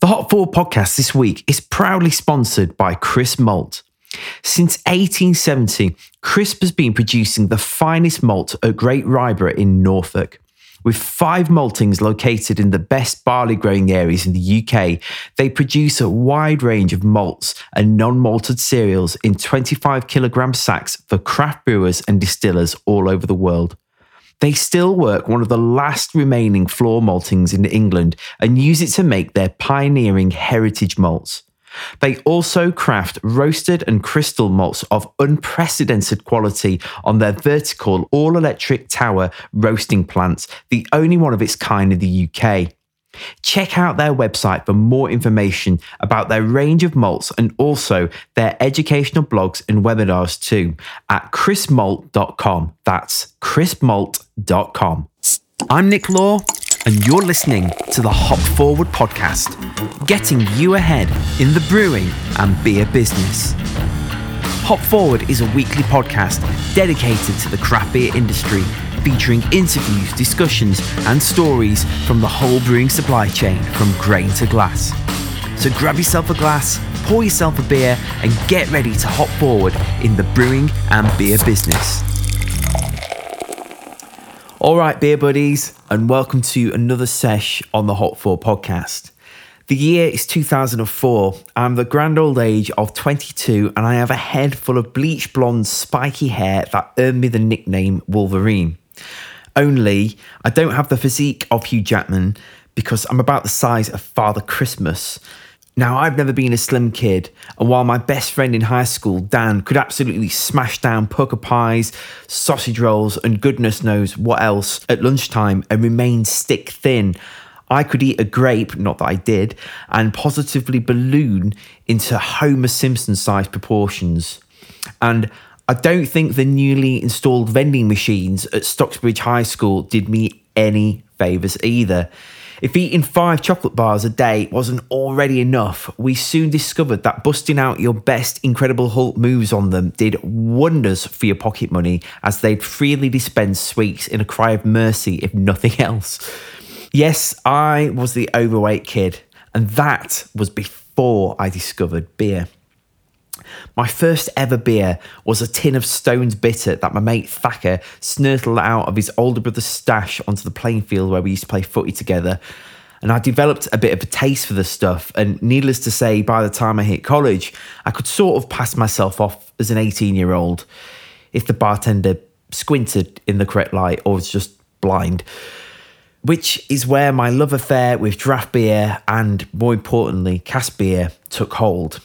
The Hop Forward podcast this week is proudly sponsored by Crisp Malt. Since 1870, Crisp has been producing the finest malt at Great Ryborough in Norfolk. With five maltings located in the best barley growing areas in the UK, they produce a wide range of malts and non malted cereals in 25 kilogram sacks for craft brewers and distillers all over the world. They still work one of the last remaining floor maltings in England and use it to make their pioneering heritage malts. They also craft roasted and crystal malts of unprecedented quality on their vertical all electric tower roasting plants, the only one of its kind in the UK. Check out their website for more information about their range of malts and also their educational blogs and webinars too at crispmalt.com. That's crispmalt.com. I'm Nick Law, and you're listening to the Hop Forward podcast, getting you ahead in the brewing and beer business. Hop Forward is a weekly podcast dedicated to the craft beer industry, featuring interviews, discussions, and stories from the whole brewing supply chain from grain to glass. So grab yourself a glass, pour yourself a beer, and get ready to hop forward in the brewing and beer business. All right, beer buddies, and welcome to another sesh on the Hop Forward podcast. The year is 2004. I'm the grand old age of 22 and I have a head full of bleach blonde, spiky hair that earned me the nickname Wolverine. Only I don't have the physique of Hugh Jackman because I'm about the size of Father Christmas. Now, I've never been a slim kid, and while my best friend in high school, Dan, could absolutely smash down poker pies, sausage rolls, and goodness knows what else at lunchtime and remain stick thin, I could eat a grape, not that I did, and positively balloon into Homer Simpson sized proportions. And I don't think the newly installed vending machines at Stocksbridge High School did me any favours either. If eating five chocolate bars a day wasn't already enough, we soon discovered that busting out your best Incredible Hulk moves on them did wonders for your pocket money as they'd freely dispense sweets in a cry of mercy, if nothing else. Yes, I was the overweight kid, and that was before I discovered beer. My first ever beer was a tin of Stones Bitter that my mate Thacker snurtled out of his older brother's stash onto the playing field where we used to play footy together. And I developed a bit of a taste for the stuff. And needless to say, by the time I hit college, I could sort of pass myself off as an 18 year old if the bartender squinted in the correct light or was just blind. Which is where my love affair with draft beer and, more importantly, cask beer took hold.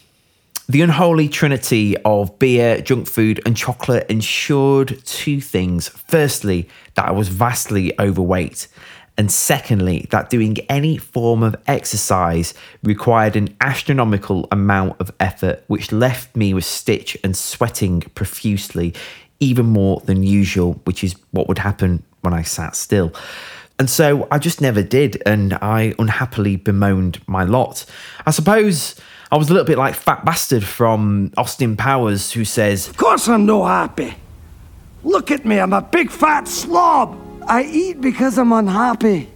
The unholy trinity of beer, junk food, and chocolate ensured two things. Firstly, that I was vastly overweight. And secondly, that doing any form of exercise required an astronomical amount of effort, which left me with stitch and sweating profusely, even more than usual, which is what would happen when I sat still. And so I just never did, and I unhappily bemoaned my lot. I suppose I was a little bit like Fat Bastard from Austin Powers, who says, Of course I'm no happy. Look at me, I'm a big fat slob. I eat because I'm unhappy.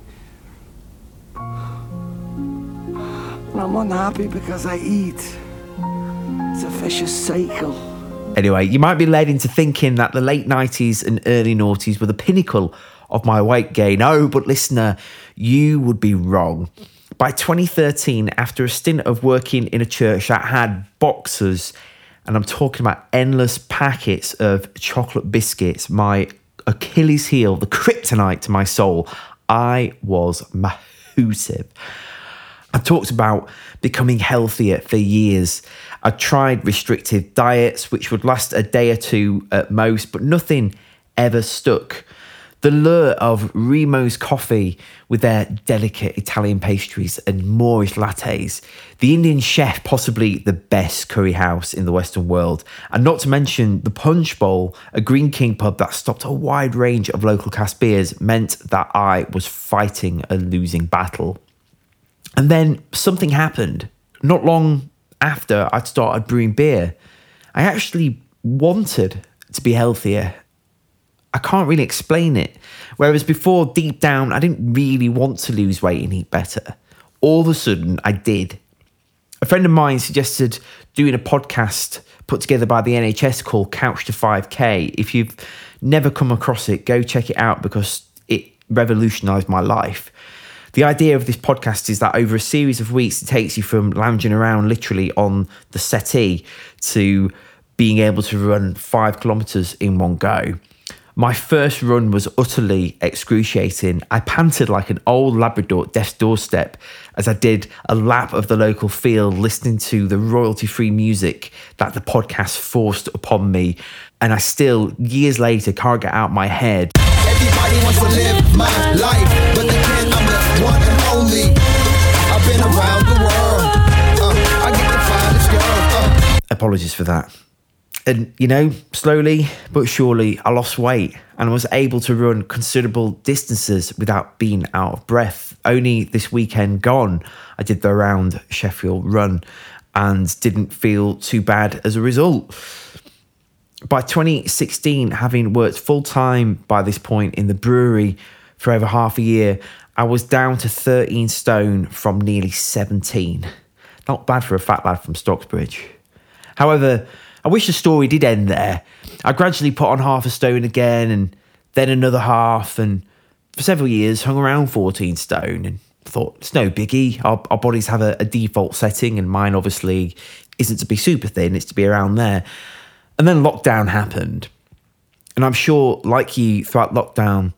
And I'm unhappy because I eat. It's a vicious cycle. Anyway, you might be led into thinking that the late 90s and early noughties were the pinnacle of my weight gain. Oh, but listener, you would be wrong. By 2013, after a stint of working in a church that had boxes, and I'm talking about endless packets of chocolate biscuits, my Achilles heel, the kryptonite to my soul, I was massive. I talked about becoming healthier for years. I tried restrictive diets, which would last a day or two at most, but nothing ever stuck. The lure of Remo's coffee with their delicate Italian pastries and moreish lattes, the Indian chef, possibly the best curry house in the Western world, and not to mention the Punch Bowl, a Greene King pub that stopped a wide range of local cask beers, meant that I was fighting a losing battle. And then something happened. Not long after I'd started brewing beer, I actually wanted to be healthier I can't really explain it. Whereas before, deep down, I didn't really want to lose weight and eat better. all of a sudden I did. A friend of mine suggested doing a podcast put together by the NHS called Couch to 5K. If you've never come across it, go check it out because it revolutionized my life. The idea of this podcast is that over a series of weeks, it takes you from lounging around literally on the settee to being able to run five kilometers in one go. My first run was utterly excruciating. I panted like an old Labrador at death's doorstep as I did a lap of the local field, listening to the royalty free music that the podcast forced upon me. And I still, years later, can't get out my head. Everybody wants to live my life, but they can't. I'm the one and only. I've been around the world. Uh, I get the finest girl. Uh. Apologies for that. And, you know, slowly but surely, I lost weight and was able to run considerable distances without being out of breath. Only this weekend gone, I did the round Sheffield run and didn't feel too bad as a result. By 2016, having worked full time by this point in the brewery for over half a year, I was down to 13 stone from nearly 17. Not bad for a fat lad from Stocksbridge. However, I wish the story did end there. I gradually put on half a stone again and then another half, and for several years hung around 14 stone and thought it's no biggie. Our, our bodies have a, a default setting, and mine obviously isn't to be super thin, it's to be around there. And then lockdown happened. And I'm sure, like you, throughout lockdown,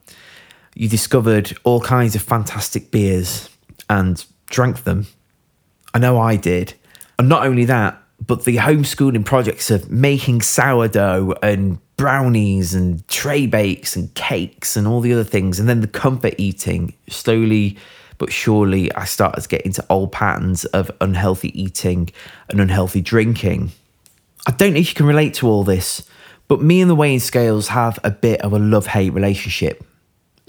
you discovered all kinds of fantastic beers and drank them. I know I did. And not only that, but the homeschooling projects of making sourdough and brownies and tray bakes and cakes and all the other things, and then the comfort eating, slowly but surely, I started to get into old patterns of unhealthy eating and unhealthy drinking. I don't know if you can relate to all this, but me and the weighing scales have a bit of a love hate relationship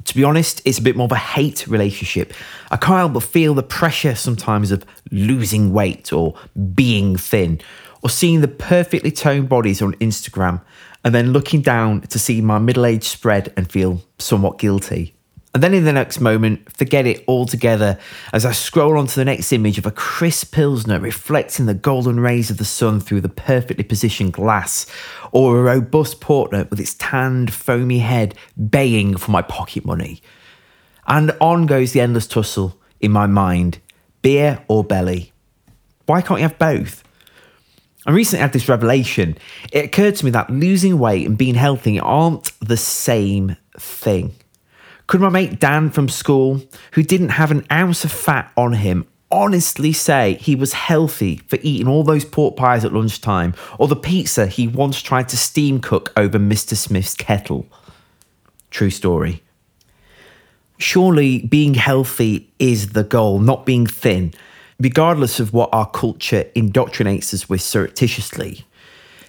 to be honest, it's a bit more of a hate relationship. I can't help but feel the pressure sometimes of losing weight or being thin or seeing the perfectly toned bodies on Instagram and then looking down to see my middle age spread and feel somewhat guilty. And then in the next moment, forget it altogether as I scroll onto the next image of a crisp Pilsner reflecting the golden rays of the sun through the perfectly positioned glass, or a robust Porter with its tanned, foamy head baying for my pocket money. And on goes the endless tussle in my mind beer or belly? Why can't you have both? I recently had this revelation. It occurred to me that losing weight and being healthy aren't the same thing. Could my mate Dan from school, who didn't have an ounce of fat on him, honestly say he was healthy for eating all those pork pies at lunchtime or the pizza he once tried to steam cook over Mr. Smith's kettle? True story. Surely being healthy is the goal, not being thin, regardless of what our culture indoctrinates us with surreptitiously.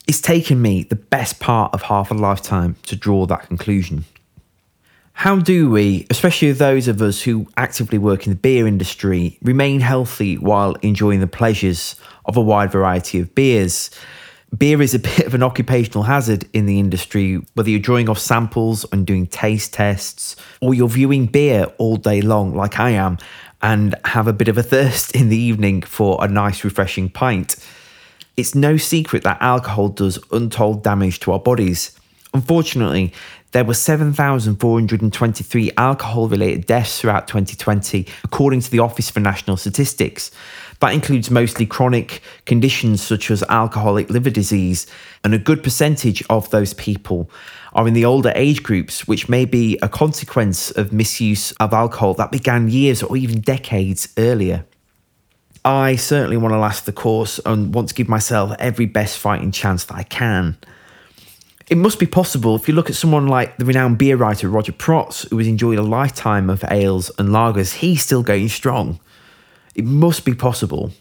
It's taken me the best part of half a lifetime to draw that conclusion. How do we, especially those of us who actively work in the beer industry, remain healthy while enjoying the pleasures of a wide variety of beers? Beer is a bit of an occupational hazard in the industry, whether you're drawing off samples and doing taste tests, or you're viewing beer all day long, like I am, and have a bit of a thirst in the evening for a nice, refreshing pint. It's no secret that alcohol does untold damage to our bodies. Unfortunately, there were 7,423 alcohol related deaths throughout 2020, according to the Office for National Statistics. That includes mostly chronic conditions such as alcoholic liver disease, and a good percentage of those people are in the older age groups, which may be a consequence of misuse of alcohol that began years or even decades earlier. I certainly want to last the course and want to give myself every best fighting chance that I can it must be possible if you look at someone like the renowned beer writer Roger Protz, who has enjoyed a lifetime of ales and lagers, he's still going strong. It must be possible.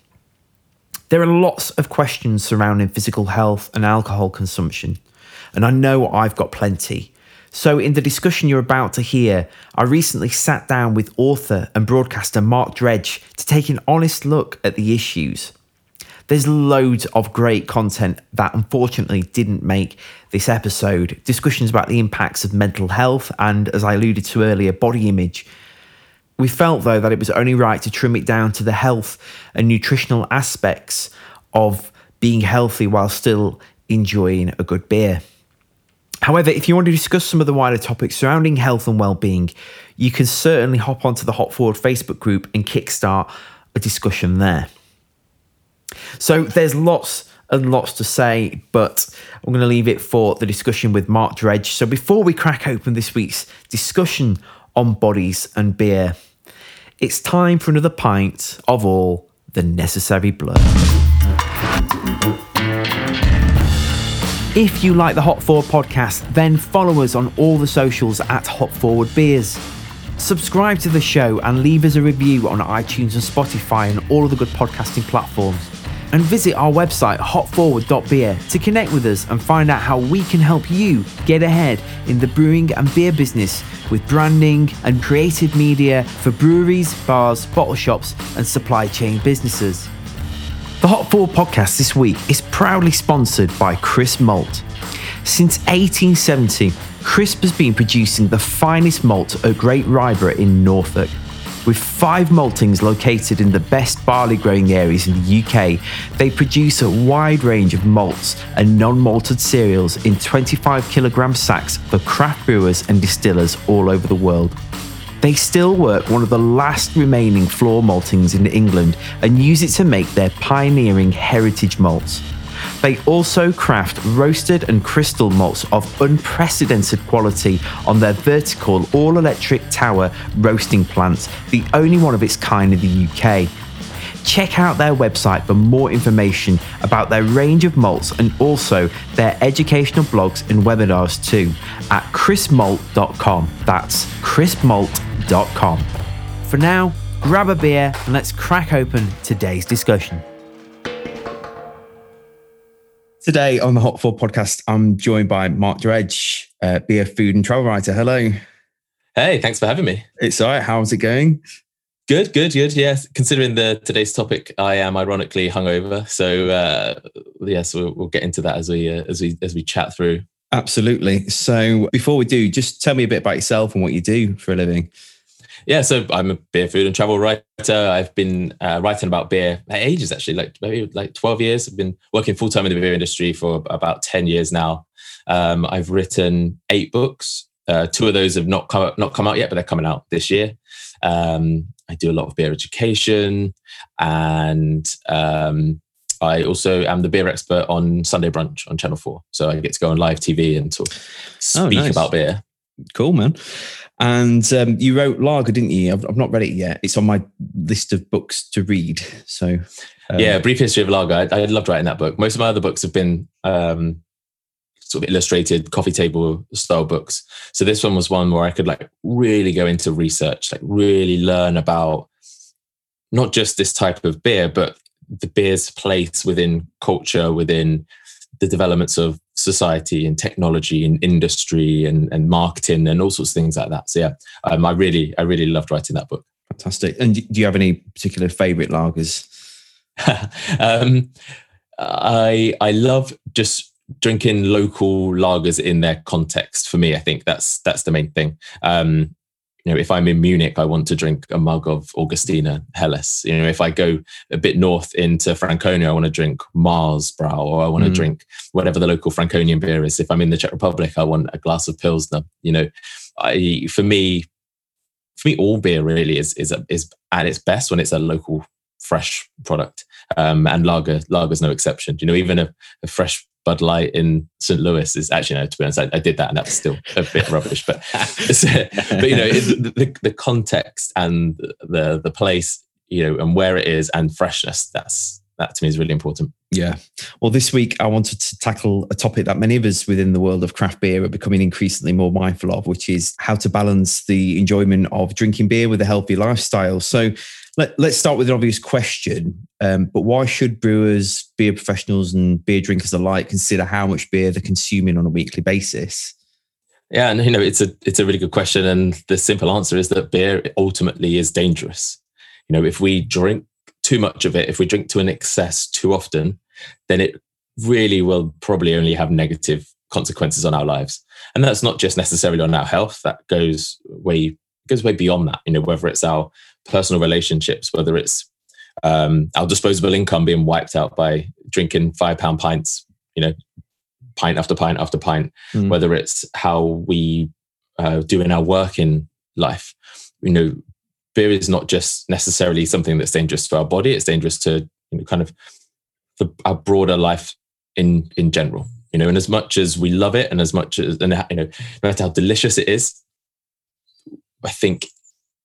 There are lots of questions surrounding physical health and alcohol consumption, and I know I've got plenty. So, in the discussion you're about to hear, I recently sat down with author and broadcaster Mark Dredge to take an honest look at the issues. There's loads of great content that unfortunately didn't make this episode. Discussions about the impacts of mental health and, as I alluded to earlier, body image. We felt, though, that it was only right to trim it down to the health and nutritional aspects of being healthy while still enjoying a good beer. However, if you want to discuss some of the wider topics surrounding health and well-being, you can certainly hop onto the Hop Forward Facebook group and kickstart a discussion there. So there's lots and lots to say, but I'm going to leave it for the discussion with Mark Dredge. So before we crack open this week's discussion on bodies and beer, it's time for another pint of all the necessary blood. If you like the Hop Forward podcast, then follow us on all the socials at Hop Forward Beers. Subscribe to the show and leave us a review on iTunes and Spotify and all of the good podcasting platforms. And visit our website, hopforward.beer, to connect with us and find out how we can help you get ahead in the brewing and beer business with branding and creative media for breweries, bars, bottle shops, and supply chain businesses. The Hop Forward podcast this week is proudly sponsored by Crisp Malt. Since 1870, Crisp has been producing the finest malt at Great Ryborough in Norfolk. With five maltings located in the best barley growing areas in the UK, they produce a wide range of malts and non malted cereals in 25 kilogram sacks for craft brewers and distillers all over the world. They still work one of the last remaining floor maltings in England and use it to make their pioneering heritage malts. They also craft roasted and crystal malts of unprecedented quality on their vertical all electric tower roasting plants, the only one of its kind in the UK. Check out their website for more information about their range of malts and also their educational blogs and webinars too at crispmalt.com. That's crispmalt.com. For now, grab a beer and let's crack open today's discussion. Today on the Hop Forward podcast, I'm joined by Mark Dredge, uh, beer, food, and travel writer. Hello. Hey, thanks for having me. It's all right. How's it going? Good, good, good. Yes, considering the today's topic, I am ironically hungover. So uh, yes, we'll, we'll get into that as we uh, as we as we chat through. Absolutely. So before we do, just tell me a bit about yourself and what you do for a living. Yeah, so I'm a beer, food, and travel writer. I've been uh, writing about beer ages, actually, like maybe like 12 years. I've been working full time in the beer industry for about 10 years now. Um, I've written eight books. Uh, two of those have not come out, not come out yet, but they're coming out this year. Um, I do a lot of beer education, and um, I also am the beer expert on Sunday Brunch on Channel Four. So I get to go on live TV and talk, speak oh, nice. about beer. Cool, man. And um, you wrote Lager, didn't you? I've, I've, not read it yet. It's on my list of books to read. So uh, yeah, brief history of Lager. I, I, loved writing that book. Most of my other books have been um, sort of illustrated coffee table style books. So this one was one where I could like really go into research, like really learn about not just this type of beer, but the beer's place within culture, within the developments of society and technology and industry and, and marketing and all sorts of things like that. So yeah, um, I really, I really loved writing that book. Fantastic. And do you have any particular favorite lagers? um, I I love just drinking local lagers in their context. For me, I think that's that's the main thing. Um, you know, if I'm in Munich, I want to drink a mug of Augustiner Helles. You know, if I go a bit north into Franconia, I want to drink Mahrs Mahrs Bräu or I want mm. to drink whatever the local Franconian beer is. If I'm in the Czech Republic, I want a glass of Pilsner. You know, I, for me, for me, all beer really is is is at its best when it's a local fresh product. Um, and lager lager is no exception. You know, even a, a fresh Bud Light in St. Louis is actually no. To be honest, I, I did that, and that was still a bit rubbish. But but you know, the, the, the context and the the place, you know, and where it is, and freshness. That's that to me is really important. Yeah. Well, this week I wanted to tackle a topic that many of us within the world of craft beer are becoming increasingly more mindful of, which is how to balance the enjoyment of drinking beer with a healthy lifestyle. So let, us start with an obvious question. Um, but why should brewers, beer professionals, and beer drinkers alike consider how much beer they're consuming on a weekly basis? Yeah, and you know it's a it's a really good question, and the simple answer is that beer ultimately is dangerous. You know, if we drink too much of it, if we drink to an excess too often, then it really will probably only have negative consequences on our lives. And that's not just necessarily on our health; that goes way goes way beyond that. You know, whether it's our personal relationships, whether it's um, our disposable income being wiped out by drinking five pound pints, you know, pint after pint after pint, mm. whether it's how we uh, do in our work in life. You know, beer is not just necessarily something that's dangerous for our body; it's dangerous to you know, kind of the, our broader life in in general. You know, and as much as we love it, and as much as and you know, no matter how delicious it is, I think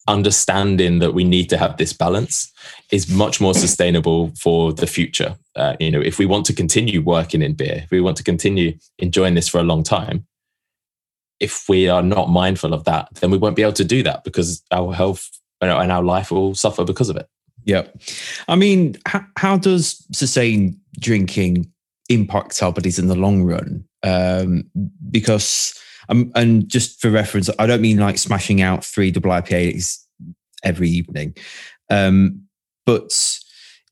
understanding that we need to have this balance is much more sustainable for the future. Uh, you know, if we want to continue working in beer, if we want to continue enjoying this for a long time, if we are not mindful of that, then we won't be able to do that because our health and our life will suffer because of it. Yeah. I mean, how, how does sustained drinking impact our bodies in the long run? Um, because, um, and just for reference, I don't mean like smashing out three double IPAs every evening. Um, but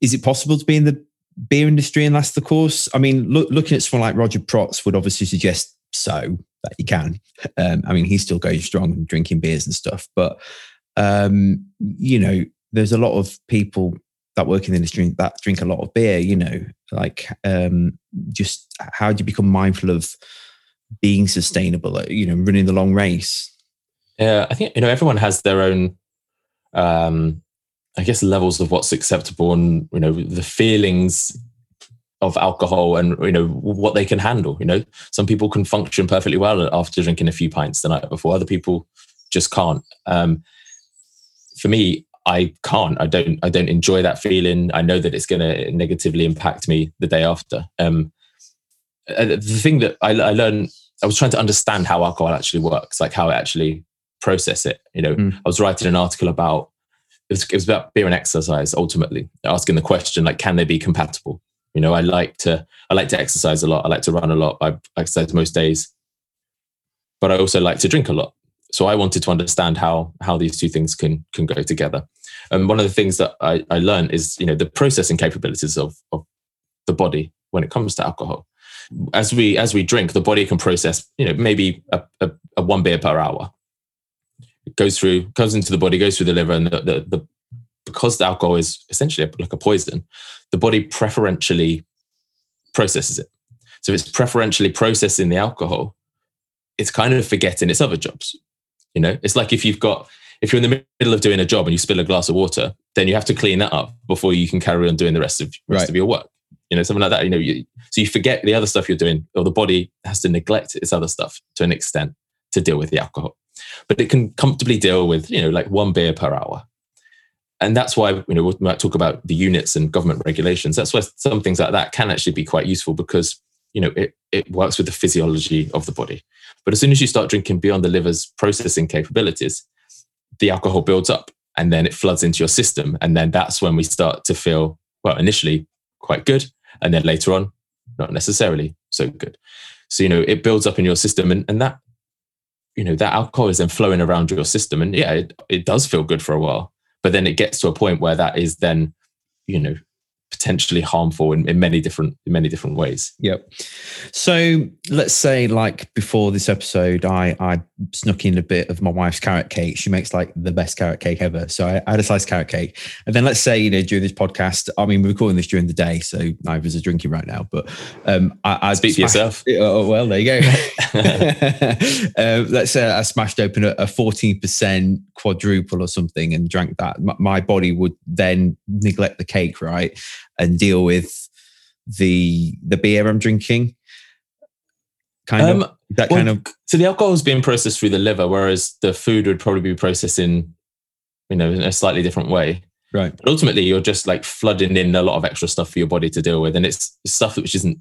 is it possible to be in the beer industry and last the course? I mean, look, looking at someone like Roger Protz would obviously suggest so that you can. Um, I mean, he's still going strong and drinking beers and stuff, but um, you know, there's a lot of people that work in the industry that drink a lot of beer. You know, like um, just how do you become mindful of being sustainable? You know, running the long race. Yeah, I think you know everyone has their own, um, I guess, levels of what's acceptable, and you know the feelings of alcohol and you know what they can handle. You know, some people can function perfectly well after drinking a few pints the night before. Other people just can't. Um, for me, I can't. I don't. I don't enjoy that feeling. I know that it's going to negatively impact me the day after. Um, the thing that I, I, learned, I was trying to understand how alcohol actually works, like how it actually process it. You know, mm. I was writing an article about it was, it was about beer and exercise. Ultimately, asking the question like, can they be compatible? You know, I like to I like to exercise a lot. I like to run a lot. I exercise most days, but I also like to drink a lot so I wanted to understand how how these two things can can go together. And one of the things that I, I learned is you know the processing capabilities of, of the body when it comes to alcohol. As we as we drink, the body can process you know maybe a, a, a one beer per hour. It goes through comes into the body, goes through the liver, and the, the, the because the alcohol is essentially like a poison, the body preferentially processes it. So it's preferentially processing the alcohol. It's kind of forgetting its other jobs. You know, it's like if you've got if you're in the middle of doing a job and you spill a glass of water, then you have to clean that up before you can carry on doing the rest of rest right. of your work. You know, something like that. You know, you, so you forget the other stuff you're doing, or the body has to neglect its other stuff to an extent to deal with the alcohol. But it can comfortably deal with, you know, like one beer per hour. And that's why, you know, we might talk about the units and government regulations. That's why some things like that can actually be quite useful because, you know, it, it works with the physiology of the body. But as soon as you start drinking beyond the liver's processing capabilities, the alcohol builds up and then it floods into your system. And then that's when we start to feel, well, initially quite good. And then later on, not necessarily so good. So, you know, it builds up in your system and, and that, you know, that alcohol is then flowing around your system. And yeah, it, it does feel good for a while. But then it gets to a point where that is then, you know, potentially harmful in, in many different in many different ways. Yep. So let's say like before this episode, I I snuck in a bit of my wife's carrot cake. She makes like the best carrot cake ever. So I, I had a slice carrot cake, and then let's say you know during this podcast, I mean we're recording this during the day, so neither of us are drinking right now. But um, I, I speak for yourself. Oh well, there you go. uh, let's say I smashed open a fourteen percent quadruple or something and drank that. My, my body would then neglect the cake, right? And deal with the the beer I'm drinking? Kind um, of that well, kind of. So the alcohol is being processed through the liver, whereas the food would probably be processed in, you know, in a slightly different way. Right. But ultimately, you're just like flooding in a lot of extra stuff for your body to deal with, and it's stuff which isn't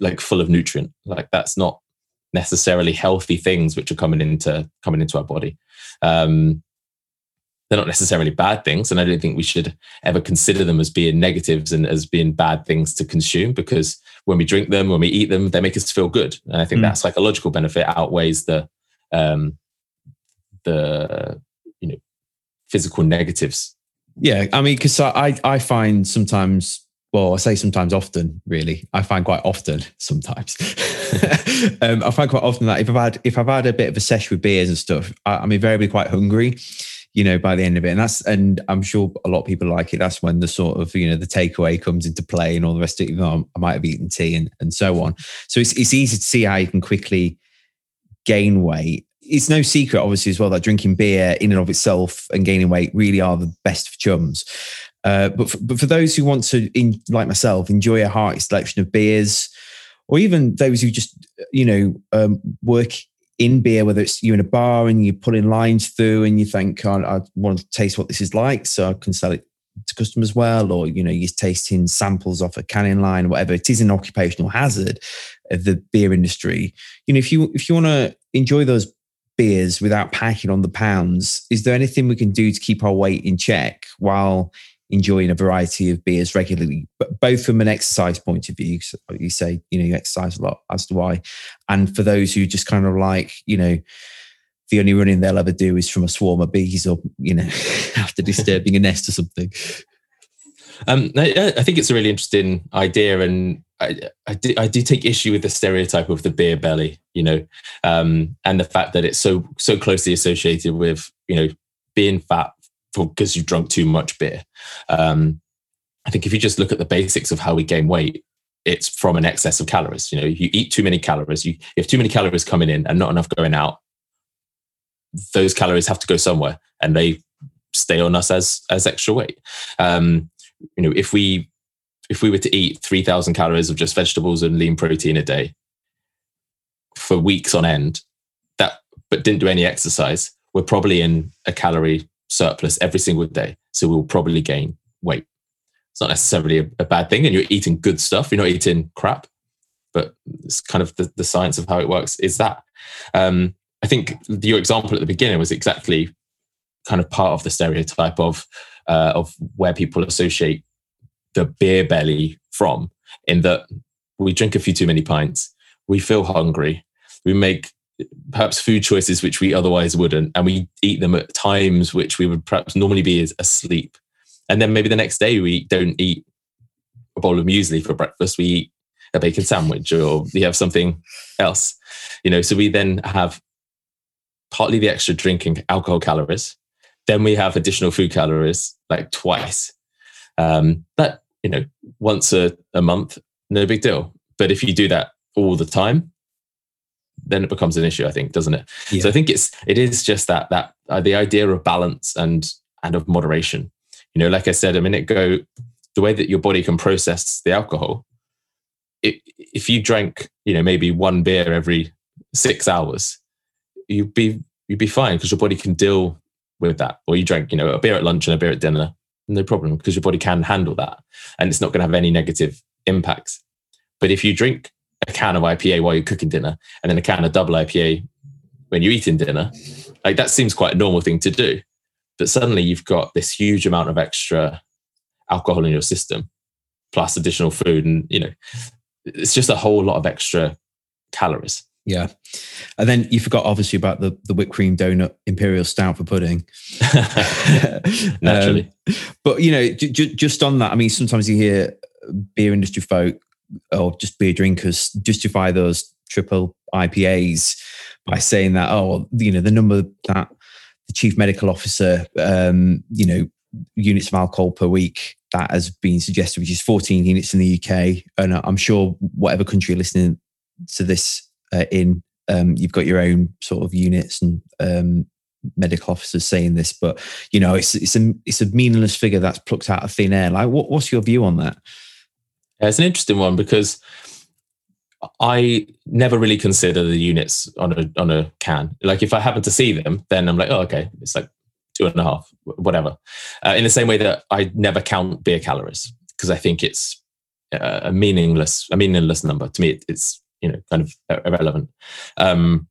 like full of nutrient. Like that's not necessarily healthy things which are coming into coming into our body. Um, they're not necessarily bad things. And I don't think we should ever consider them as being negatives and as being bad things to consume because when we drink them, when we eat them, they make us feel good. And I think mm. that psychological benefit outweighs the, um, the, you know, physical negatives. Yeah. I mean, cause I, I find sometimes well, I say sometimes often, really. I find quite often sometimes. um, I find quite often that if I've had if I've had a bit of a sesh with beers and stuff, I, I'm invariably quite hungry, you know, by the end of it. And that's and I'm sure a lot of people like it. That's when the sort of, you know, the takeaway comes into play and all the rest of it. You know, I might have eaten tea and, and so on. So it's it's easy to see how you can quickly gain weight. It's no secret, obviously, as well, that drinking beer in and of itself and gaining weight really are the best of chums. Uh, but for, but for those who want to, in, like myself, enjoy a hearty selection of beers, or even those who just you know um, work in beer, whether it's you in a bar and you're pulling lines through and you think oh, I want to taste what this is like, so I can sell it to customers well, or you know you're tasting samples off a canning line, whatever. It is an occupational hazard of the beer industry. You know, if you if you want to enjoy those beers without packing on the pounds, is there anything we can do to keep our weight in check while enjoying a variety of beers regularly, but both from an exercise point of view. You say, you know, you exercise a lot as do I. And for those who just kind of like, you know, the only running they'll ever do is from a swarm of bees or, you know, after disturbing a nest or something. Um, I, I, think it's a really interesting idea. And I, I, do, I do take issue with the stereotype of the beer belly, you know, um, and the fact that it's so, so closely associated with, you know, being fat, because you've drunk too much beer. Um, I think if you just look at the basics of how we gain weight, it's from an excess of calories. You know, you eat too many calories, you if too many calories coming in and not enough going out. Those calories have to go somewhere, and they stay on us as as extra weight. Um, you know, if we if we were to eat three thousand calories of just vegetables and lean protein a day for weeks on end, that but didn't do any exercise, we're probably in a calorie surplus every single day. So we'll probably gain weight. It's not necessarily a, a, bad thing. And you're eating good stuff. You're not eating crap, but it's kind of the, the science of how it works is that. Um, I think your example at the beginning was exactly kind of part of the stereotype of, uh, of where people associate the beer belly from, in that we drink a few too many pints, we feel hungry, we make perhaps food choices which we otherwise wouldn't, and we eat them at times which we would perhaps normally be asleep. And then maybe the next day we don't eat a bowl of muesli for breakfast. We eat a bacon sandwich or we have something else. You know, so we then have partly the extra drinking alcohol calories. Then we have additional food calories like twice. Um, that, you know, once a, a month, no big deal. But if you do that all the time, then it becomes an issue i think doesn't it? Yeah. so i think it's it is just that that uh, the idea of balance and and of moderation. You know like i said a minute ago the way that your body can process the alcohol it, if you drank you know maybe one beer every six hours you'd be you'd be fine because your body can deal with that. Or you drank you know a beer at lunch and a beer at dinner no problem because your body can handle that and it's not going to have any negative impacts. But if you drink a can of IPA while you're cooking dinner and then a can of double IPA when you're eating dinner. Like that seems quite a normal thing to do. But suddenly you've got this huge amount of extra alcohol in your system, plus additional food. And, you know, it's just a whole lot of extra calories. Yeah. And then you forgot obviously about the, the whipped cream donut imperial stout for pudding. Naturally. Um, but, you know, j- j- just on that, I mean, sometimes you hear beer industry folk or just beer drinkers justify those triple IPAs by saying that, oh, you know, the number that the chief medical officer, um, you know, units of alcohol per week that has been suggested, which is 14 units in the UK. And I'm sure whatever country you're listening to this uh, in, um, you've got your own sort of units and um, medical officers saying this, but you know, it's it's a it's a meaningless figure that's plucked out of thin air. Like, what, what's your view on that? It's an interesting one because I never really consider the units on a on a can. Like if I happen to see them, then I'm like, oh, okay, it's like two and a half, whatever. Uh, in the same way that I never count beer calories because I think it's a meaningless a meaningless number to me. It's you know kind of irrelevant. Um,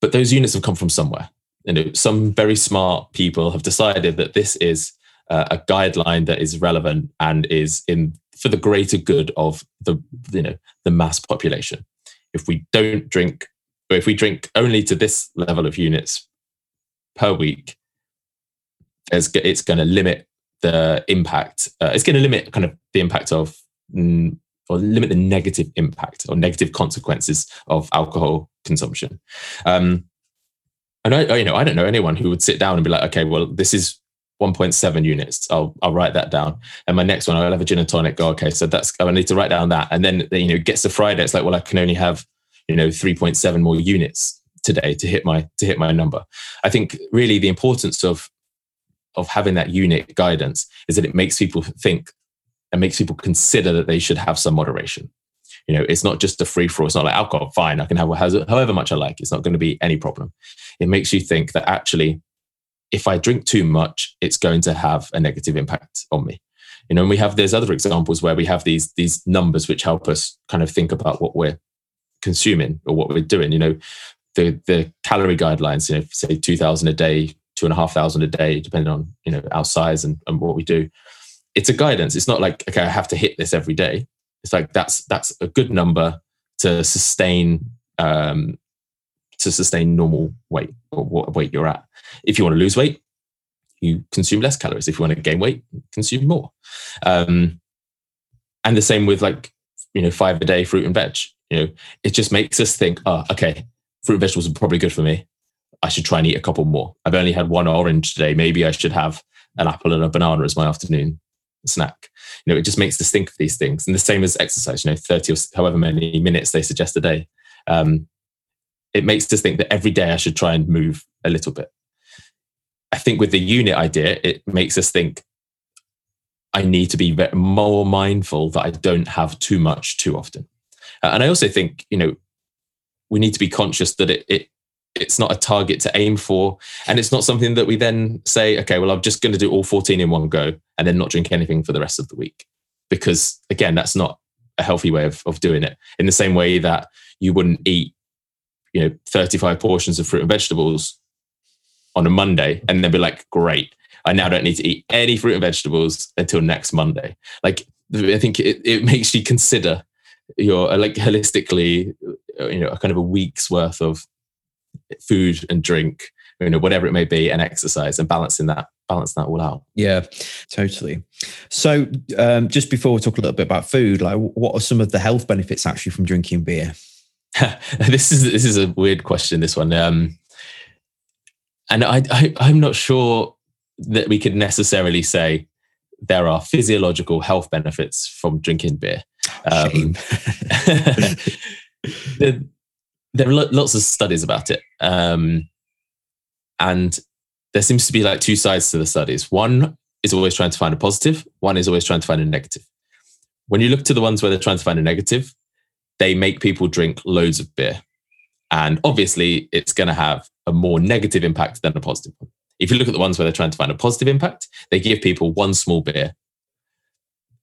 but those units have come from somewhere. You know, some very smart people have decided that this is uh, a guideline that is relevant and is in for the greater good of the you know the mass population. If we don't drink, or if we drink only to this level of units per week, it's going to limit the impact. Uh, it's going to limit kind of the impact of or limit the negative impact or negative consequences of alcohol consumption. Um, and I, you know, I don't know anyone who would sit down and be like, okay, well, this is 1.7 units. I'll I'll write that down. And my next one, I'll have a gin and tonic. Go, okay, so that's I need to write down that. And then you know, gets to Friday, it's like, well, I can only have you know 3.7 more units today to hit my to hit my number. I think really the importance of of having that unit guidance is that it makes people think and makes people consider that they should have some moderation. You know, it's not just a free for all. It's not like alcohol. Fine, I can have however much I like. It's not going to be any problem. It makes you think that actually, if I drink too much, it's going to have a negative impact on me. You know, and we have there's other examples where we have these these numbers which help us kind of think about what we're consuming or what we're doing. You know, the the calorie guidelines. You know, say two thousand a day, two and a half thousand a day, depending on you know our size and, and what we do it's a guidance. It's not like okay, I have to hit this every day. It's like that's that's a good number to sustain um, to sustain normal weight or what weight you're at. If you want to lose weight, you consume less calories. If you want to gain weight, consume more. Um, and the same with like you know five a day fruit and veg. You know, it just makes us think, oh, okay, fruit and vegetables are probably good for me. I should try and eat a couple more. I've only had one orange today. Maybe I should have an apple and a banana as my afternoon snack. You know, it just makes us think of these things. And the same as exercise, you know, 30 or however many minutes they suggest a day. Um, it makes us think that every day I should try and move a little bit. I think with the unit idea, it makes us think I need to be more mindful that I don't have too much too often. And I also think, you know, we need to be conscious that it, it it's not a target to aim for and it's not something that we then say okay well i'm just going to do all 14 in one go and then not drink anything for the rest of the week because again that's not a healthy way of, of doing it in the same way that you wouldn't eat you know 35 portions of fruit and vegetables on a monday and then be like great i now don't need to eat any fruit and vegetables until next monday like i think it, it makes you consider your like holistically you know a kind of a week's worth of food and drink, you know, whatever it may be, and exercise and balancing that, balance that all out. Yeah, totally. So, um, just before we talk a little bit about food, like what are some of the health benefits actually from drinking beer? this is this is a weird question. This one, um, and I, I I'm not sure that we could necessarily say there are physiological health benefits from drinking beer. Um, the, there are lots of studies about it. Um, and there seems to be like two sides to the studies. One is always trying to find a positive, one is always trying to find a negative. When you look to the ones where they're trying to find a negative, they make people drink loads of beer. And obviously, it's going to have a more negative impact than a positive one. If you look at the ones where they're trying to find a positive impact, they give people one small beer.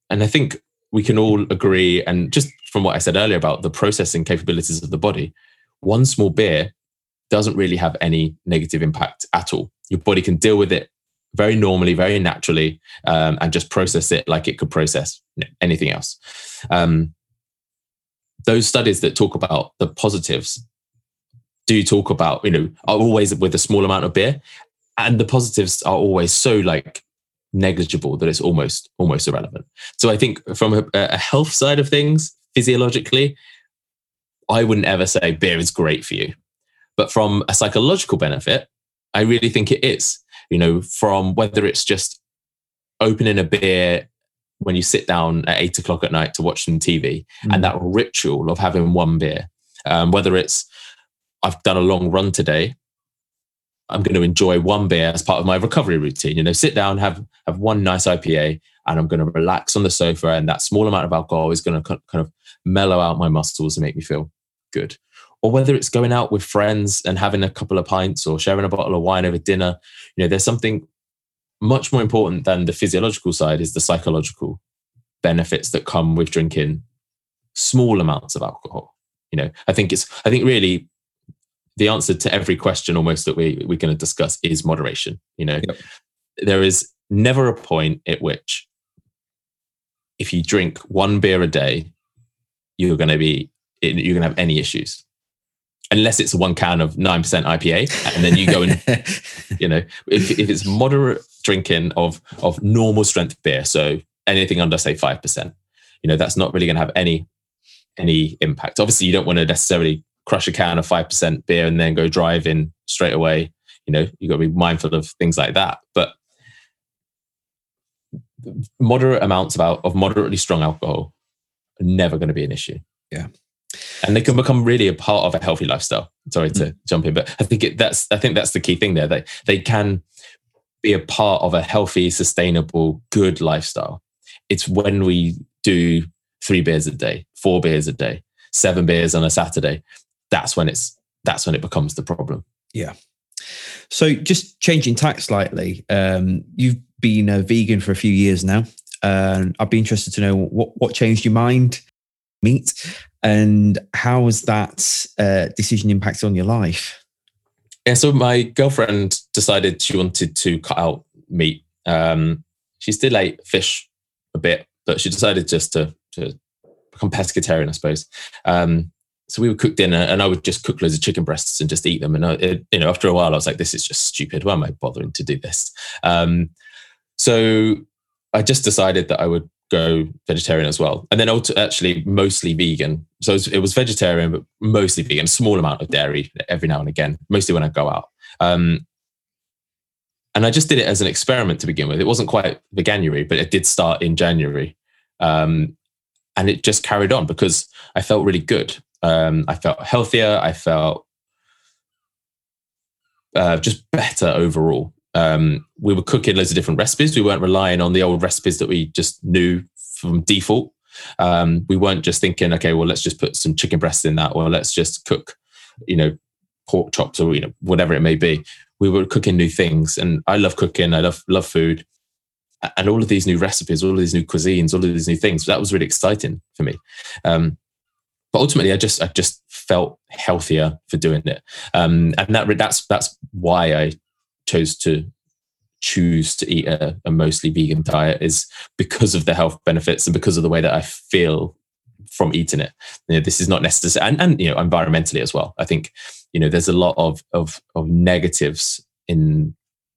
And I think we can all agree, and just from what I said earlier about the processing capabilities of the body, one small beer doesn't really have any negative impact at all. Your body can deal with it very normally, very naturally, um, and just process it like it could process anything else. Um, those studies that talk about the positives do you talk about, you know, are always with a small amount of beer, and the positives are always so like negligible that it's almost almost irrelevant. So I think from a, a health side of things, physiologically, I wouldn't ever say beer is great for you. But from a psychological benefit, I really think it is. You know, from whether it's just opening a beer when you sit down at eight o'clock at night to watch some TV mm. and that ritual of having one beer, um, whether it's I've done a long run today, I'm going to enjoy one beer as part of my recovery routine. You know, sit down, have have one nice IPA, and I'm going to relax on the sofa, and that small amount of alcohol is going to kind of mellow out my muscles and make me feel good. Or whether it's going out with friends and having a couple of pints or sharing a bottle of wine over dinner, you know, there's something much more important than the physiological side is the psychological benefits that come with drinking small amounts of alcohol. You know, I think it's, I think really the answer to every question almost that we, we're going to discuss is moderation. You know, yep. there is never a point at which if you drink one beer a day, you're going to be you're going to have any issues. unless it's a one can of 9% IPA. And then you go and, you know, if, if it's moderate drinking of, of normal strength beer, so anything under, say, 5%, you know, that's not really going to have any, any impact. Obviously, you don't want to necessarily crush a can of 5% beer and then go driving straight away. You know, you've got to be mindful of things like that. But moderate amounts of, of moderately strong alcohol are never going to be an issue. Yeah. And they can become really a part of a healthy lifestyle. Sorry to mm. jump in, but I think it, that's I think that's the key thing there. They they can be a part of a healthy, sustainable, good lifestyle. It's when we do three beers a day, four beers a day, seven beers on a Saturday. That's when it's that's when it becomes the problem. Yeah. So just changing tack slightly, um, you've been a vegan for a few years now. and I'd be interested to know what, what changed your mind, meat, and how has that uh, decision impacted on your life? Yeah, so my girlfriend decided she wanted to cut out meat. Um, she still ate fish a bit, but she decided just to, to become pescatarian, I suppose. Um, so we would cook dinner and I would just cook loads of chicken breasts and just eat them. And I, it, you know, after a while, I was like, this is just stupid. Why am I bothering to do this? Um, so I just decided that I would go vegetarian as well. And then actually mostly vegan. So it was vegetarian, but mostly vegan, small amount of dairy every now and again, mostly when I go out. Um, and I just did it as an experiment to begin with. It wasn't quite Veganuary, but it did start in January. Um, and it just carried on because I felt really good. Um, I felt healthier. I felt uh, just better overall. Um, we were cooking loads of different recipes. We weren't relying on the old recipes that we just knew from default. Um, we weren't just thinking, okay, well, let's just put some chicken breasts in that, or let's just cook, you know, pork chops or you know whatever it may be. We were cooking new things, and I love cooking. I love love food, and all of these new recipes, all of these new cuisines, all of these new things. That was really exciting for me. Um, but ultimately, I just I just felt healthier for doing it, um, and that that's that's why I chose to choose to eat a, a, mostly vegan diet is because of the health benefits and because of the way that I feel from eating it. You know, this is not necessary, and, and you know, environmentally as well. I think you know there's a lot of of, of negatives in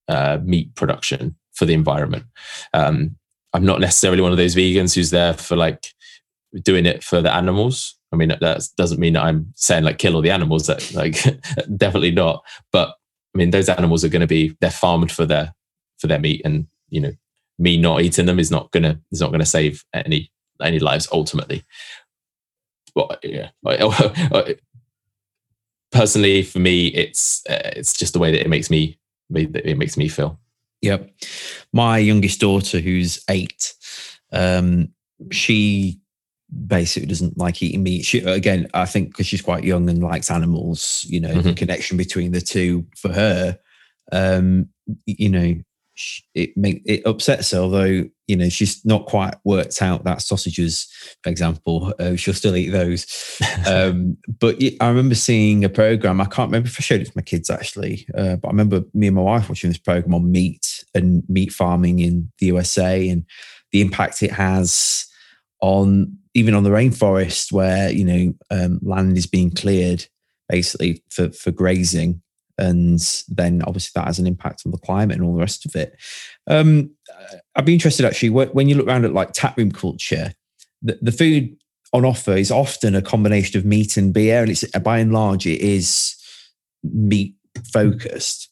uh, meat production for the environment. Um, I'm not necessarily one of those vegans who's there for like doing it for the animals. I mean, that doesn't mean I'm saying like kill all the animals. That like definitely not. But I mean, those animals are going to be they're farmed for their for their meat, and you know, me not eating them is not gonna is not gonna save any any lives ultimately. But yeah, personally, for me, it's uh, it's just the way that it makes me it makes me feel. Yep, my youngest daughter, who's eight, um, she basically doesn't like eating meat. She, again, I think because she's quite young and likes animals, you know, mm-hmm. the connection between the two for her, um, you know, it make it upsets her. Although you know she's not quite worked out that sausages, for example, uh, she'll still eat those. um, but I remember seeing a program. I can't remember if I showed it to my kids actually, uh, but I remember me and my wife watching this program on meat and meat farming in the USA and the impact it has on even on the rainforest where you know um, land is being cleared basically for for grazing and then obviously that has an impact on the climate and all the rest of it. Um, i'd be interested actually when you look around at like taproom culture the, the food on offer is often a combination of meat and beer and it's by and large it is meat focused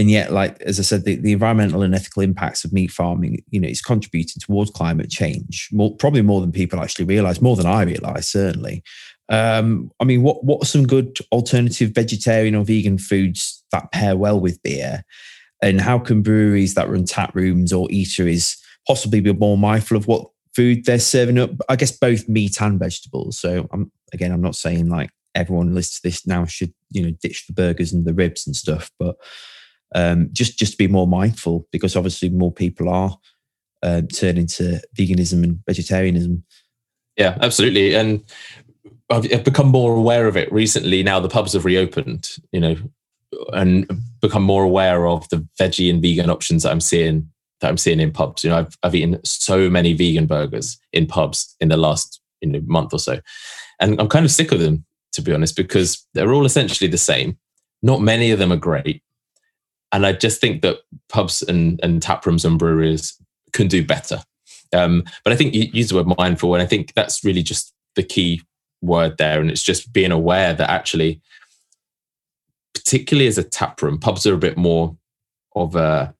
and yet like as i said the, the environmental and ethical impacts of meat farming you know it's contributing towards climate change more, probably more than people actually realize more than i realize certainly. Um, i mean what what are some good alternative vegetarian or vegan foods that pair well with beer? And how can breweries that run tap rooms or eateries possibly be more mindful of what food they're serving up? I guess both meat and vegetables. So i'm again i'm not saying like everyone lists this now should you know ditch the burgers and the ribs and stuff but um, just just to be more mindful because obviously more people are uh, turning to veganism and vegetarianism. Yeah, absolutely, and I've become more aware of it recently. Now the pubs have reopened, you know, and become more aware of the veggie and vegan options that I'm seeing that I'm seeing in pubs. You know, I've I've eaten so many vegan burgers in pubs in the last you know month or so, and I'm kind of sick of them to be honest, because they're all essentially the same. Not many of them are great. And I just think that pubs and, and tap rooms and breweries can do better. Um, but I think you use the word mindful, and I think that's really just the key word there. And it's just being aware that actually, particularly as a tap room, pubs are a bit more of a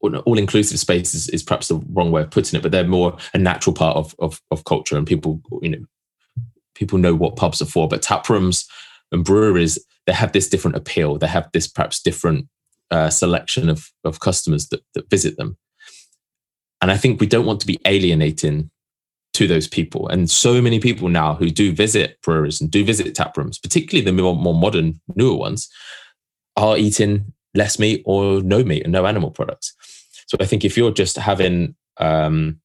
all inclusive space is, is, perhaps the wrong way of putting it, but they're more a natural part of, of, of culture, and people you know people know what pubs are for. But tap rooms and breweries they have this different appeal. They have this perhaps different uh, selection of of customers that that visit them, and I think we don't want to be alienating to those people. And so many people now who do visit breweries and do visit tap rooms, particularly the more, more modern, newer ones, are eating less meat or no meat and no animal products. So I think if you're just having um,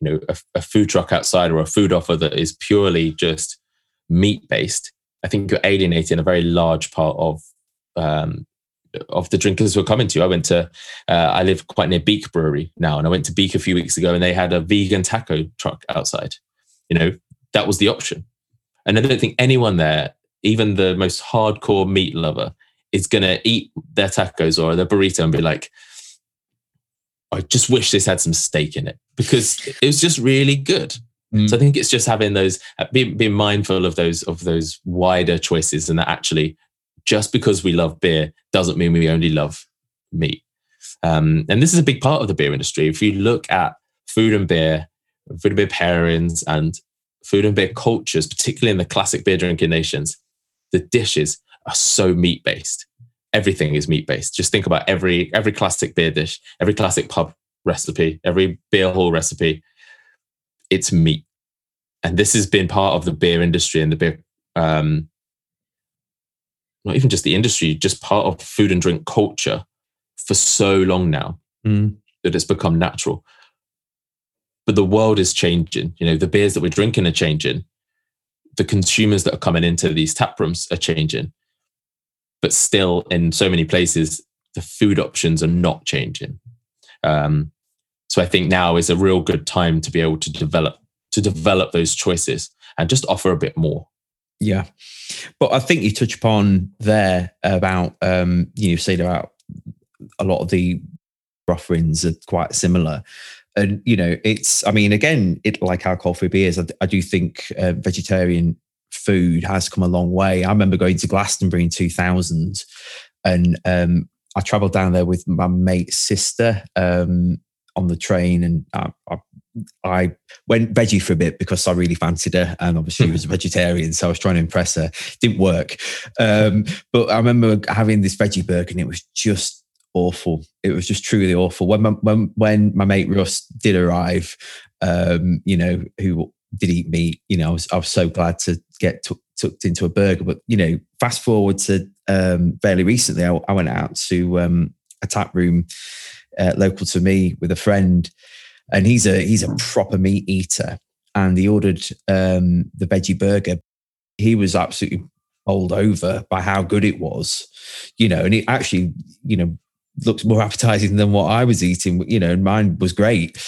you know a, a, food truck outside or a food offer that is purely just meat based, I think you're alienating a very large part of um, of the drinkers who are coming to you. I went to uh, I live quite near Beak Brewery now, and I went to Beak a few weeks ago, and they had a vegan taco truck outside. You know that was the option, and I don't think anyone there, even the most hardcore meat lover, is going to eat their tacos or their burrito and be like, I just wish this had some steak in it because it was just really good. Mm. So I think it's just having those, uh, being, being mindful of those of those wider choices, and that actually, just because we love beer doesn't mean we only love meat. Um, and this is a big part of the beer industry. If you look at food and beer, food and beer pairings, and food and beer cultures, particularly in the classic beer drinking nations, the dishes are so meat based. Everything is meat based. Just think about every every classic beer dish, every classic pub recipe, every beer hall recipe. It's meat, and this has been part of the beer industry and the beer, um, not even just the industry, just part of food and drink culture for so long now mm. that it's become natural. But the world is changing. You know, the beers that we're drinking are changing. The consumers that are coming into these tap rooms are changing but still in so many places the food options are not changing um, so i think now is a real good time to be able to develop to develop those choices and just offer a bit more. Yeah. But i think you touch upon there about um, you know said about a lot of the offerings are quite similar. And you know it's i mean again it like alcohol free beers I, I do think uh, vegetarian food has come a long way. I remember going to Glastonbury in 2000 and um, I traveled down there with my mate's sister um, on the train and I, I, I, went veggie for a bit because I really fancied her and obviously she was a vegetarian so I was trying to impress her. didn't work. Um, but I remember having this veggie burger and it was just awful. It was just truly awful. When my, when, when my mate Russ did arrive, um, you know, who did eat meat. You know, I was I was so glad to get t- tucked into a burger. But you know, fast forward to um, fairly recently, I, I went out to um, a tap room uh, local to me with a friend, and he's a he's a proper meat eater, and he ordered um, the veggie burger. He was absolutely bowled over by how good it was, you know, and it actually, you know, looks more appetizing than what I was eating. You know, And mine was great.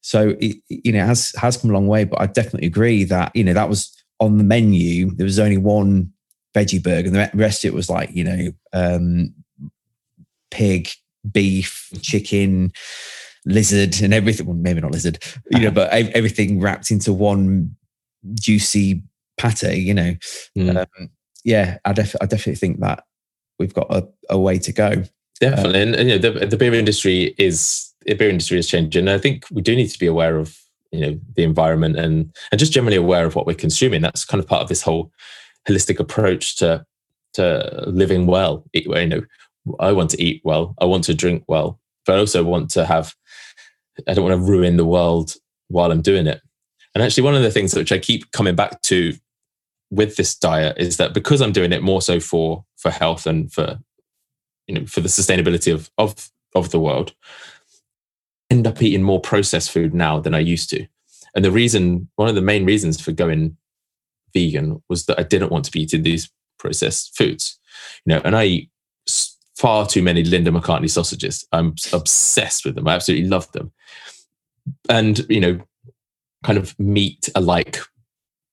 So it, you know, has has come a long way. But I definitely agree that you know that was on the menu. There was only one veggie burger, and the rest of it was like you know, um, pig, beef, chicken, lizard, and everything. Well, maybe not lizard, you know, but everything wrapped into one juicy pate. You know, mm. um, yeah, I, def- I definitely think that we've got a, a way to go. Definitely, and, and, you know, the, the beer industry is the beer industry is changing. And I think we do need to be aware of you know the environment and and just generally aware of what we're consuming. That's kind of part of this whole holistic approach to to living well. You know, I want to eat well, I want to drink well, but I also want to have. I don't want to ruin the world while I'm doing it. And actually, one of the things which I keep coming back to with this diet is that because I'm doing it more so for for health and for you know for the sustainability of of of the world, end up eating more processed food now than I used to. And the reason, one of the main reasons for going vegan was that I didn't want to be eating these processed foods. You know, and I eat far too many Linda McCartney sausages. I'm obsessed with them. I absolutely love them. And, you know, kind of meat alike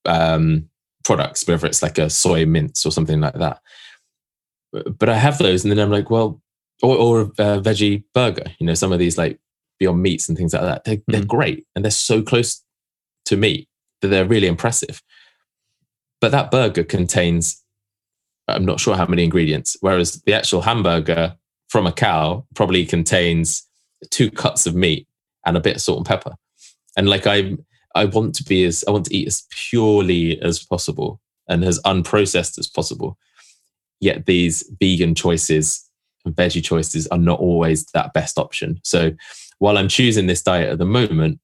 um, products, whether it's like a soy mince or something like that. But I have those, and then I'm like, well, or, or a veggie burger. You know, some of these like Beyond Meats and things like that. They're, mm. they're great, and they're so close to meat that they're really impressive. But that burger contains, I'm not sure how many ingredients, whereas the actual hamburger from a cow probably contains two cuts of meat and a bit of salt and pepper. And like I, I want to be as I want to eat as purely as possible and as unprocessed as possible. Yet these vegan choices and veggie choices are not always that best option. So while I'm choosing this diet at the moment,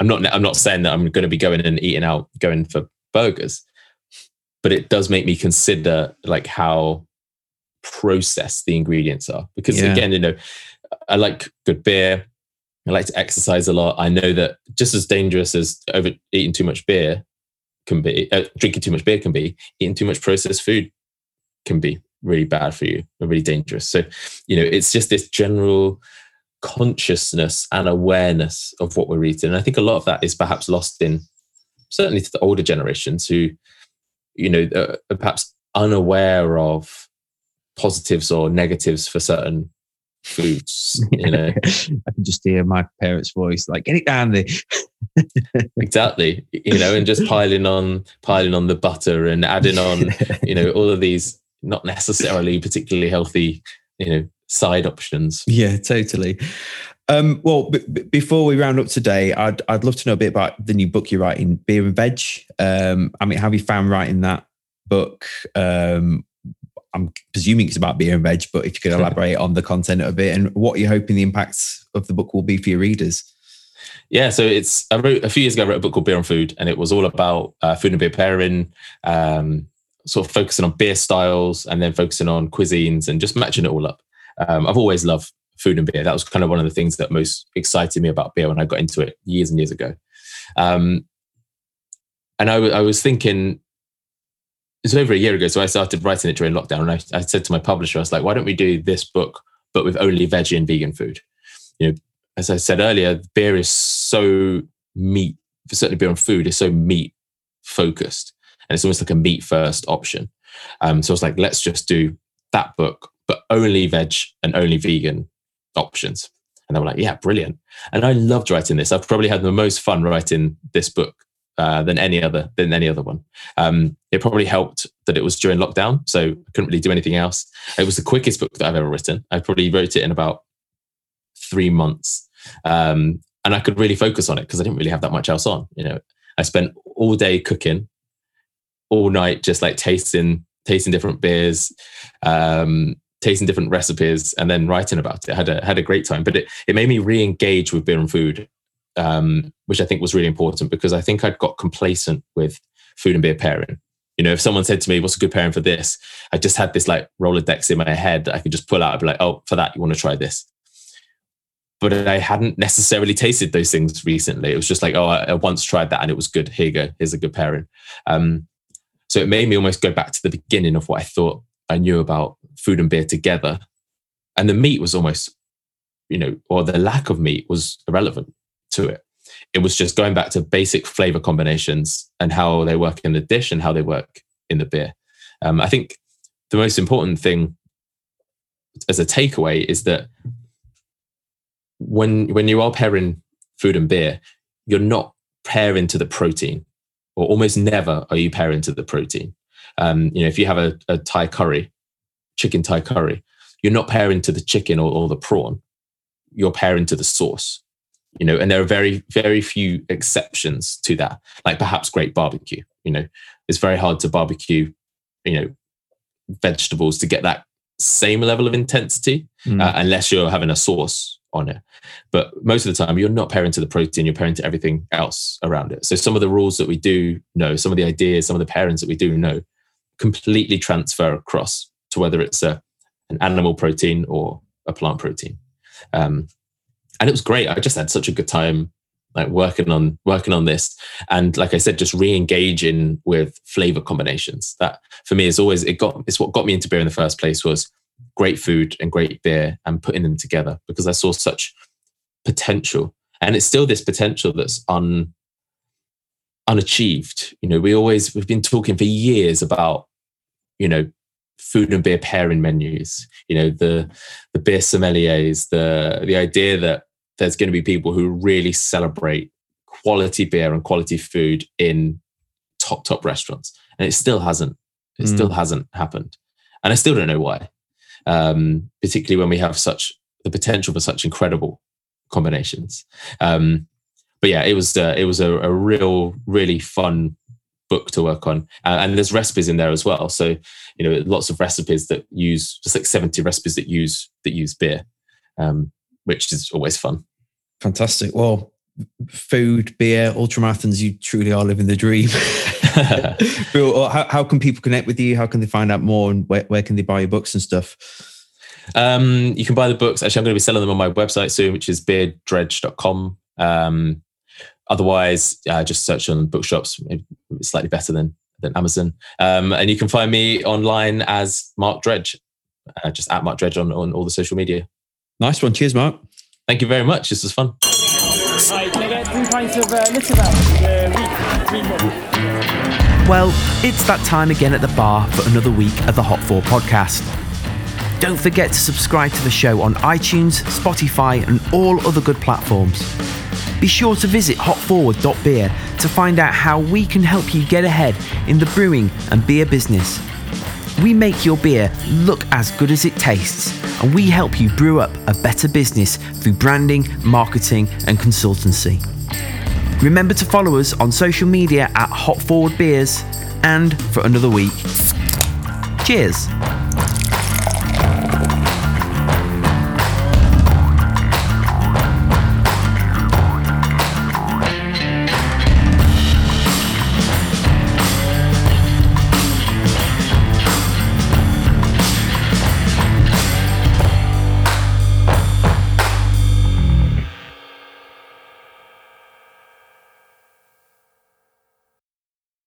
I'm not I'm not saying that I'm going to be going and eating out, going for burgers, but it does make me consider like how processed the ingredients are. Because yeah. again, you know, I like good beer. I like to exercise a lot. I know that just as dangerous as over eating too much beer can be, uh, drinking too much beer can be, eating too much processed food can be really bad for you and really dangerous. So, you know, it's just this general consciousness and awareness of what we're eating. And I think a lot of that is perhaps lost in certainly to the older generations who, you know, are perhaps unaware of positives or negatives for certain foods. You know, I can just hear my parents' voice like, "Get it down there." exactly, you know, and just piling on, piling on the butter and adding on, you know, all of these not necessarily particularly healthy, you know, side options. Yeah, totally. Um, well, b- b- before we round up today, I'd I'd love to know a bit about the new book you're writing, Beer and Veg. Um, I mean, have you found writing that book? Um, I'm presuming it's about beer and veg, but if you could elaborate on the content of it and what you're hoping the impacts of the book will be for your readers. Yeah, so it's I wrote a few years ago. I wrote a book called Beer and Food, and it was all about uh, food and beer pairing, um, sort of focusing on beer styles and then focusing on cuisines and just matching it all up. Um, I've always loved food and beer. That was kind of one of the things that most excited me about beer when I got into it years and years ago. Um, and I, w- I was thinking it's over a year ago. So I started writing it during lockdown. And I, I, said to my publisher, I was like, why don't we do this book, but with only veggie and vegan food? You know, as I said earlier, beer is so meat, certainly beer and food is so meat focused. And it's almost like a meat first option. Um, so I was like, let's just do that book, but only veg and only vegan options. And they were like, yeah, brilliant. And I loved writing this. I've probably had the most fun writing this book uh, than any other than any other one. Um, it probably helped that it was during lockdown, so I couldn't really do anything else. It was the quickest book that I've ever written. I probably wrote it in about three months, um, and I could really focus on it because I didn't really have that much else on. You know, I spent all day cooking, all night just like tasting tasting different beers. Um, tasting different recipes and then writing about it. I had a had a great time, but it, it made me re-engage with beer and food um, which I think was really important because I think I'd got complacent with food and beer pairing. You know, if someone said to me, "What's a good pairing for this?" I just had this like Rolodex in my head that I could just pull out and be like, "Oh, for that, you want to try this." But I hadn't necessarily tasted those things recently. It was just like, "Oh, I, I once tried that and it was good. Here you go. Here's a good pairing." Um, so it made me almost go back to the beginning of what I thought I knew about food and beer together, and the meat was almost, you know, or the lack of meat was irrelevant to it. It was just going back to basic flavor combinations and how they work in the dish and how they work in the beer. Um, I think the most important thing as a takeaway is that when when you are pairing food and beer, you're not pairing to the protein, or almost never are you pairing to the protein. Um, you know, if you have a, a Thai curry, chicken Thai curry, you're not pairing to the chicken or, or the prawn. You're pairing to the sauce you know and there are very very few exceptions to that like perhaps great barbecue you know. It's very hard to barbecue you know vegetables to get that same level of intensity mm. uh, unless you're having a sauce on it. But most of the time you're not pairing to the protein you're pairing to everything else around it. So some of the rules that we do know some of the ideas some of the pairings that we do know completely transfer across to whether it's a an animal protein or a plant protein. Um, and it was great. I just had such a good time like working on working on this and like i said just re-engaging with flavor combinations that for me is always it got it's what got me into beer in the first place was great food and great beer and putting them together because i saw such potential and it's still this potential that's un unachieved. You know, we always we've been talking for years about, you know, food and beer pairing menus. You know, the the beer sommeliers, the the idea that there's going to be people who really celebrate quality beer and quality food in top top restaurants, and it still hasn't. It mm. still hasn't happened, and I still don't know why. Um, particularly when we have such the potential for such incredible combinations. Um, but yeah, it was uh, it was a, a, real really fun book to work on, uh, and there's recipes in there as well. So you know, lots of recipes that use just like 70 recipes that use that use beer, um, which is always fun. Fantastic. Well, food, beer, ultramarathons, you truly are living the dream. how, how can people connect with you? How can they find out more and where, where can they buy your books and stuff? Um, you can buy the books. Actually, I'm going to be selling them on my website soon, which is beardredge.com. Um, otherwise, uh, just search on bookshops. It's slightly better than than Amazon. Um, and you can find me online as Mark Dredge, uh, just at Mark Dredge on, on all the social media. Nice one. Cheers, Mark. Thank you very much. This was fun. Well, it's that time again at the bar for another week of the Hop Forward podcast. Don't forget to subscribe to the show on iTunes, Spotify, and all other good platforms. Be sure to visit hopforward.beer to find out how we can help you get ahead in the brewing and beer business. We make your beer look as good as it tastes, and we help you brew up a better business through branding, marketing, and consultancy. Remember to follow us on social media at Hop Forward Beers, and for another week, cheers!